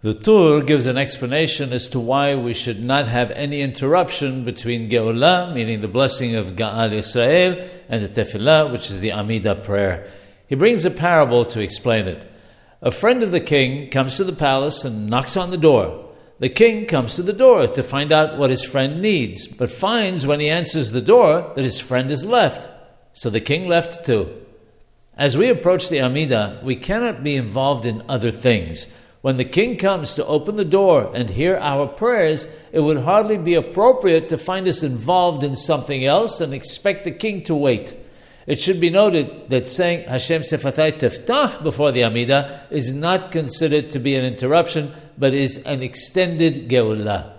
The Tur gives an explanation as to why we should not have any interruption between Geulah, meaning the blessing of Ga'al Israel, and the Tefillah, which is the Amidah prayer. He brings a parable to explain it. A friend of the king comes to the palace and knocks on the door. The king comes to the door to find out what his friend needs, but finds when he answers the door that his friend is left. So the king left too. As we approach the Amidah, we cannot be involved in other things. When the king comes to open the door and hear our prayers, it would hardly be appropriate to find us involved in something else and expect the king to wait. It should be noted that saying Hashem Sefatai Teftah before the Amidah is not considered to be an interruption, but is an extended Geulah.